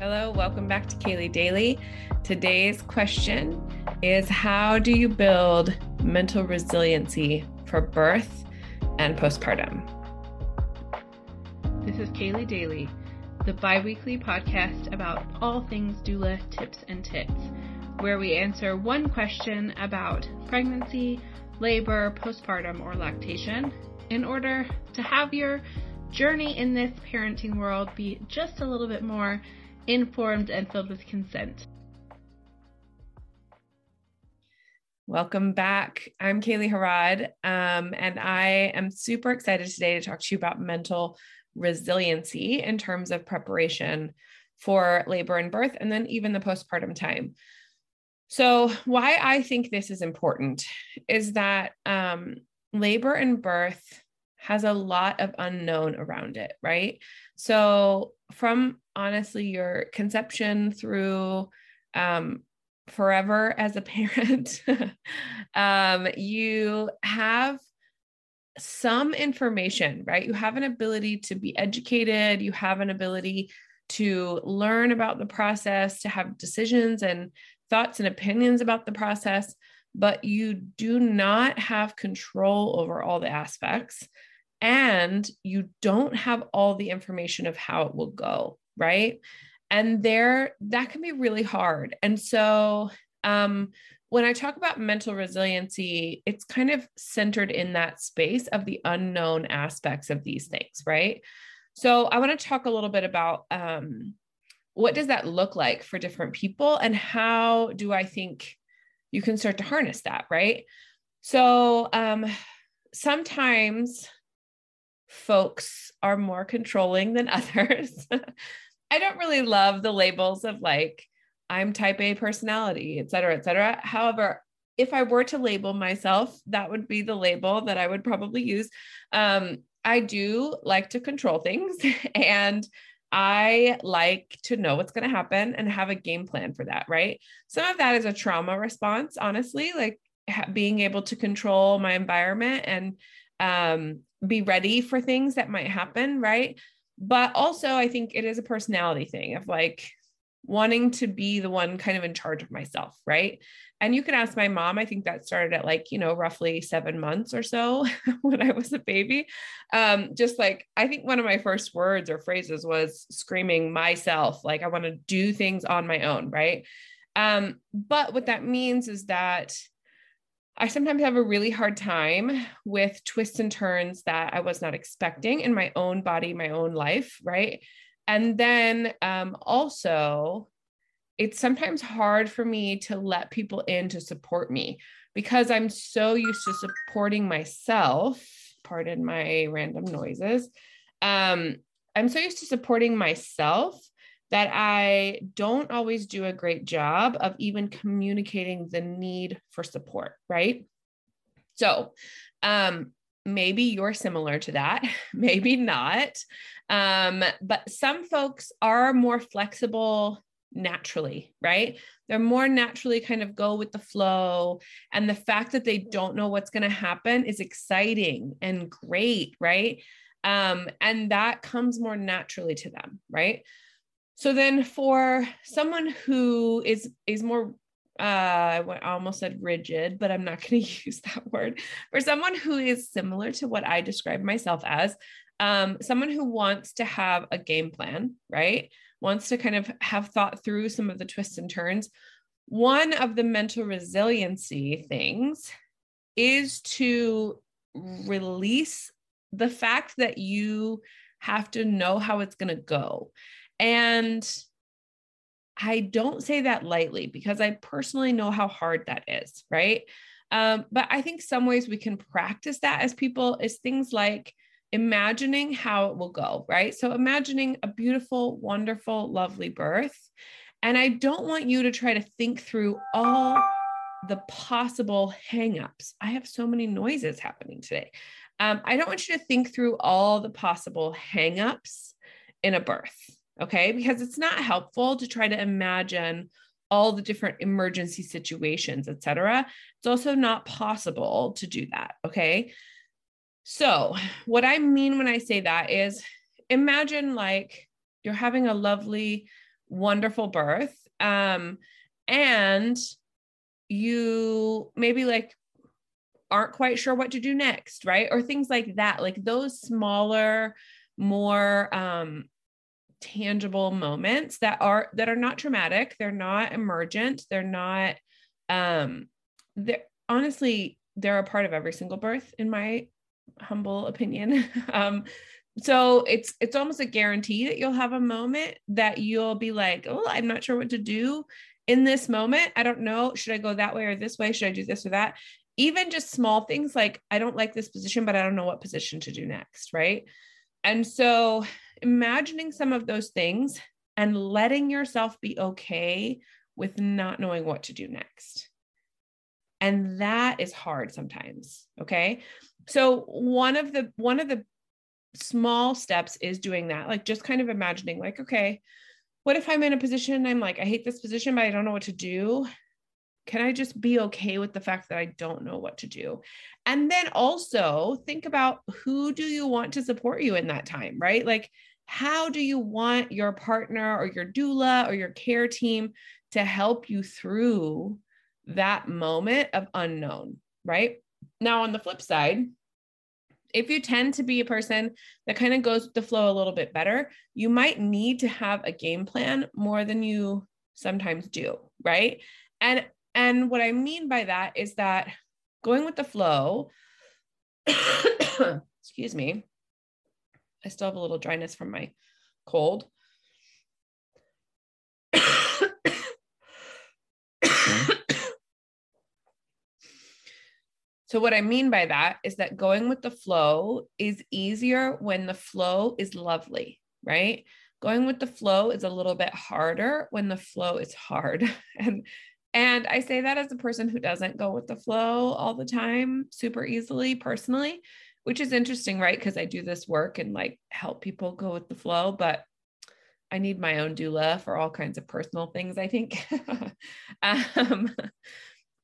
Hello, welcome back to Kaylee Daily. Today's question is How do you build mental resiliency for birth and postpartum? This is Kaylee Daily, the bi weekly podcast about all things doula tips and tips, where we answer one question about pregnancy, labor, postpartum, or lactation in order to have your journey in this parenting world be just a little bit more informed and filled with consent. Welcome back. I'm Kaylee Harrod, um, and I am super excited today to talk to you about mental resiliency in terms of preparation for labor and birth, and then even the postpartum time. So, why I think this is important is that um, labor and birth has a lot of unknown around it, right? So, from honestly your conception through um, forever as a parent, um, you have some information, right? You have an ability to be educated, you have an ability to learn about the process, to have decisions and thoughts and opinions about the process, but you do not have control over all the aspects and you don't have all the information of how it will go, right? And there that can be really hard. And so um when I talk about mental resiliency, it's kind of centered in that space of the unknown aspects of these things, right? So I want to talk a little bit about um, what does that look like for different people and how do I think you can start to harness that, right? So um, sometimes folks are more controlling than others. I don't really love the labels of like, I'm type A personality, et cetera, et cetera. However, if I were to label myself, that would be the label that I would probably use. Um, I do like to control things and I like to know what's going to happen and have a game plan for that, right? Some of that is a trauma response, honestly, like ha- being able to control my environment and um, be ready for things that might happen, right? But also, I think it is a personality thing of like, wanting to be the one kind of in charge of myself, right? And you can ask my mom. I think that started at like, you know, roughly seven months or so when I was a baby. Um, just like, I think one of my first words or phrases was screaming myself, like, I want to do things on my own, right? Um, but what that means is that I sometimes have a really hard time with twists and turns that I was not expecting in my own body, my own life, right? And then um, also, it's sometimes hard for me to let people in to support me because I'm so used to supporting myself. Pardon my random noises. Um, I'm so used to supporting myself that I don't always do a great job of even communicating the need for support, right? So, um, maybe you're similar to that, maybe not. Um, but some folks are more flexible naturally, right? They're more naturally kind of go with the flow. And the fact that they don't know what's going to happen is exciting and great, right? Um, and that comes more naturally to them, right? So then for someone who is is more uh, I almost said rigid, but I'm not going to use that word. For someone who is similar to what I describe myself as, um, someone who wants to have a game plan, right? Wants to kind of have thought through some of the twists and turns. One of the mental resiliency things is to release the fact that you have to know how it's going to go. And I don't say that lightly because I personally know how hard that is, right? Um, but I think some ways we can practice that as people is things like imagining how it will go, right? So imagining a beautiful, wonderful, lovely birth. And I don't want you to try to think through all the possible hangups. I have so many noises happening today. Um, I don't want you to think through all the possible hangups in a birth, okay? Because it's not helpful to try to imagine all the different emergency situations, etc. It's also not possible to do that, okay? So, what I mean when I say that is imagine like you're having a lovely, wonderful birth, um, and you maybe like aren't quite sure what to do next, right? Or things like that, like those smaller, more um, tangible moments that are that are not traumatic, they're not emergent, they're not um they're honestly they're a part of every single birth in my humble opinion. um so it's it's almost a guarantee that you'll have a moment that you'll be like, "Oh, I'm not sure what to do." in this moment, I don't know, should I go that way or this way? Should I do this or that? Even just small things like, I don't like this position, but I don't know what position to do next. Right. And so imagining some of those things and letting yourself be okay with not knowing what to do next. And that is hard sometimes. Okay. So one of the, one of the small steps is doing that, like just kind of imagining, like, okay, what if I'm in a position I'm like, I hate this position, but I don't know what to do? Can I just be okay with the fact that I don't know what to do? And then also think about who do you want to support you in that time, right? Like, how do you want your partner or your doula or your care team to help you through that moment of unknown, right? Now, on the flip side, if you tend to be a person that kind of goes with the flow a little bit better, you might need to have a game plan more than you sometimes do, right? And and what I mean by that is that going with the flow excuse me. I still have a little dryness from my cold. So, what I mean by that is that going with the flow is easier when the flow is lovely, right? Going with the flow is a little bit harder when the flow is hard. and and I say that as a person who doesn't go with the flow all the time super easily personally, which is interesting, right? Because I do this work and like help people go with the flow, but I need my own doula for all kinds of personal things, I think. um,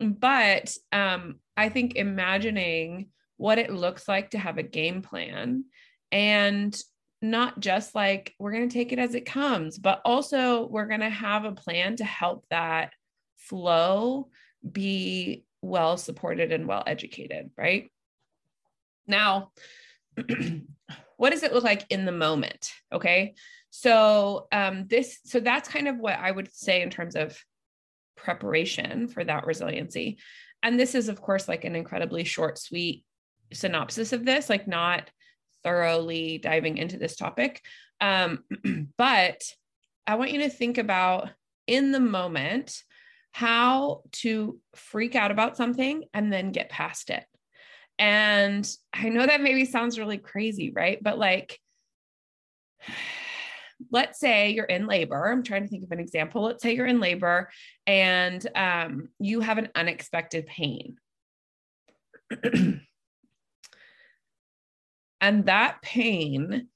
but um, I think imagining what it looks like to have a game plan and not just like we're going to take it as it comes, but also we're going to have a plan to help that flow be well supported and well educated, right? Now, what does it look like in the moment? Okay. So, um, this, so that's kind of what I would say in terms of preparation for that resiliency. And this is, of course, like an incredibly short, sweet synopsis of this, like not thoroughly diving into this topic. Um, but I want you to think about in the moment how to freak out about something and then get past it. And I know that maybe sounds really crazy, right? But like, let's say you're in labor. I'm trying to think of an example. Let's say you're in labor and um, you have an unexpected pain. and that pain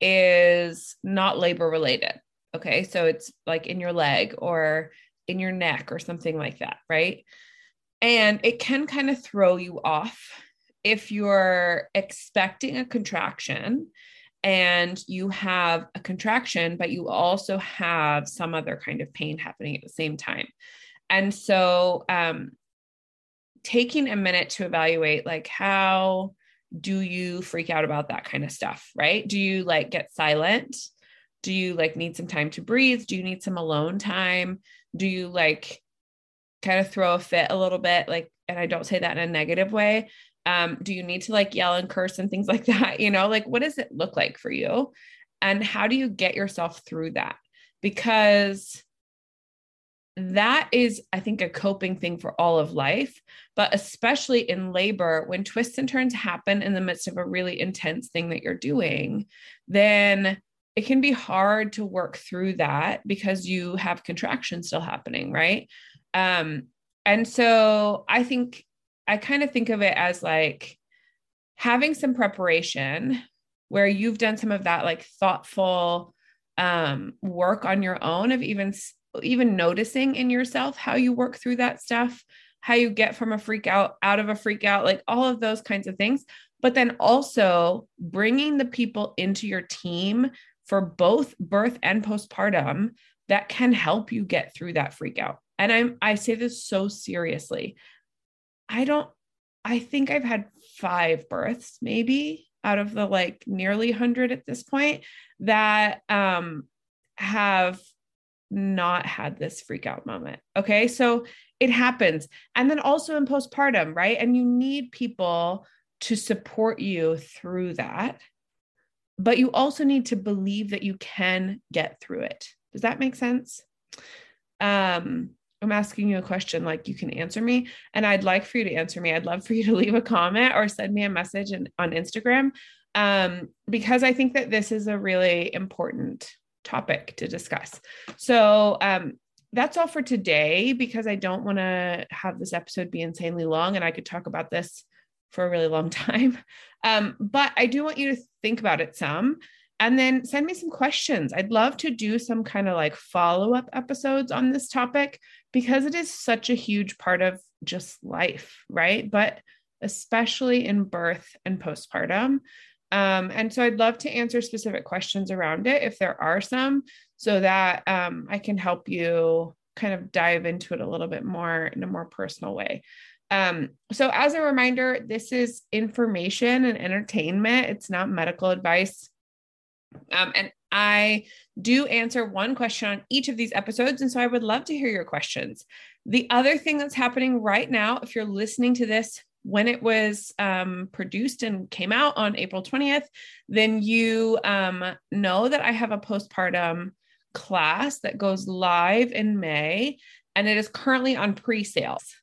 is not labor related. Okay. So it's like in your leg or in your neck or something like that. Right. And it can kind of throw you off if you're expecting a contraction and you have a contraction, but you also have some other kind of pain happening at the same time. And so, um, taking a minute to evaluate, like, how do you freak out about that kind of stuff, right? Do you like get silent? Do you like need some time to breathe? Do you need some alone time? Do you like kind of throw a fit a little bit? Like, and I don't say that in a negative way, Um, do you need to like yell and curse and things like that? You know, like what does it look like for you? And how do you get yourself through that? Because that is, I think, a coping thing for all of life, but especially in labor, when twists and turns happen in the midst of a really intense thing that you're doing, then it can be hard to work through that because you have contraction still happening, right? Um, and so I think I kind of think of it as like having some preparation where you've done some of that like thoughtful um, work on your own of even even noticing in yourself how you work through that stuff, how you get from a freak out out of a freak out, like all of those kinds of things. But then also bringing the people into your team for both birth and postpartum that can help you get through that freak out. And I'm I say this so seriously. I don't I think I've had 5 births maybe out of the like nearly 100 at this point that um have not had this freak out moment. Okay. So it happens. And then also in postpartum, right? And you need people to support you through that. But you also need to believe that you can get through it. Does that make sense? Um, I'm asking you a question like you can answer me and I'd like for you to answer me. I'd love for you to leave a comment or send me a message in, on Instagram um, because I think that this is a really important topic to discuss. So um, that's all for today because I don't want to have this episode be insanely long and I could talk about this for a really long time. Um, but I do want you to think about it some and then send me some questions. I'd love to do some kind of like follow up episodes on this topic because it is such a huge part of just life, right? But especially in birth and postpartum. Um, and so I'd love to answer specific questions around it if there are some, so that um, I can help you kind of dive into it a little bit more in a more personal way. Um, so, as a reminder, this is information and entertainment, it's not medical advice. Um, and I do answer one question on each of these episodes. And so I would love to hear your questions. The other thing that's happening right now, if you're listening to this when it was um, produced and came out on April 20th, then you um, know that I have a postpartum class that goes live in May and it is currently on pre sales.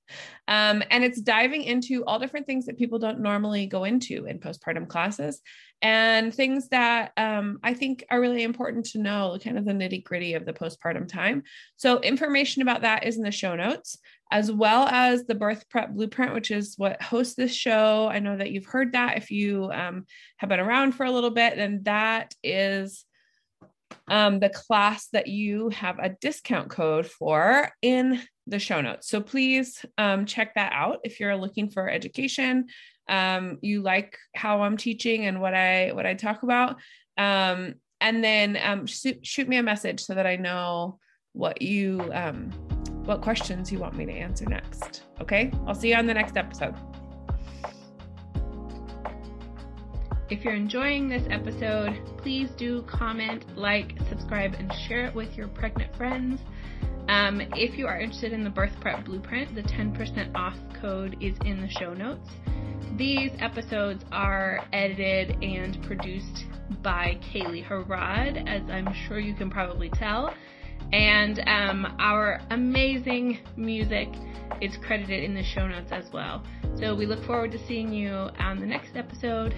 Um, and it's diving into all different things that people don't normally go into in postpartum classes and things that um, I think are really important to know, kind of the nitty gritty of the postpartum time. So, information about that is in the show notes, as well as the birth prep blueprint, which is what hosts this show. I know that you've heard that if you um, have been around for a little bit, then that is um, the class that you have a discount code for in the show notes. So please um, check that out if you're looking for education um, you like how I'm teaching and what I what I talk about. Um, and then um, shoot, shoot me a message so that I know what you um, what questions you want me to answer next. Okay, I'll see you on the next episode. If you're enjoying this episode, please do comment, like, subscribe, and share it with your pregnant friends. Um, if you are interested in the birth prep blueprint, the 10% off code is in the show notes. These episodes are edited and produced by Kaylee Harrod, as I'm sure you can probably tell. And um, our amazing music is credited in the show notes as well. So we look forward to seeing you on the next episode.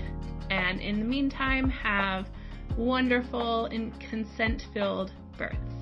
And in the meantime, have wonderful and consent filled births.